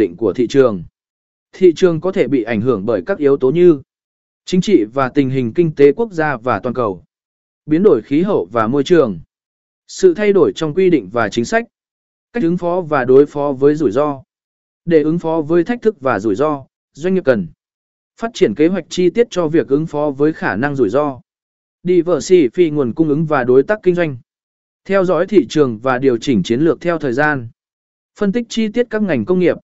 định của thị trường. Thị trường có thể bị ảnh hưởng bởi các yếu tố như chính trị và tình hình kinh tế quốc gia và toàn cầu, biến đổi khí hậu và môi trường, sự thay đổi trong quy định và chính sách, cách ứng phó và đối phó với rủi ro. Để ứng phó với thách thức và rủi ro, doanh nghiệp cần phát triển kế hoạch chi tiết cho việc ứng phó với khả năng rủi ro. Diversify nguồn cung ứng và đối tác kinh doanh. Theo dõi thị trường và điều chỉnh chiến lược theo thời gian. Phân tích chi tiết các ngành công nghiệp,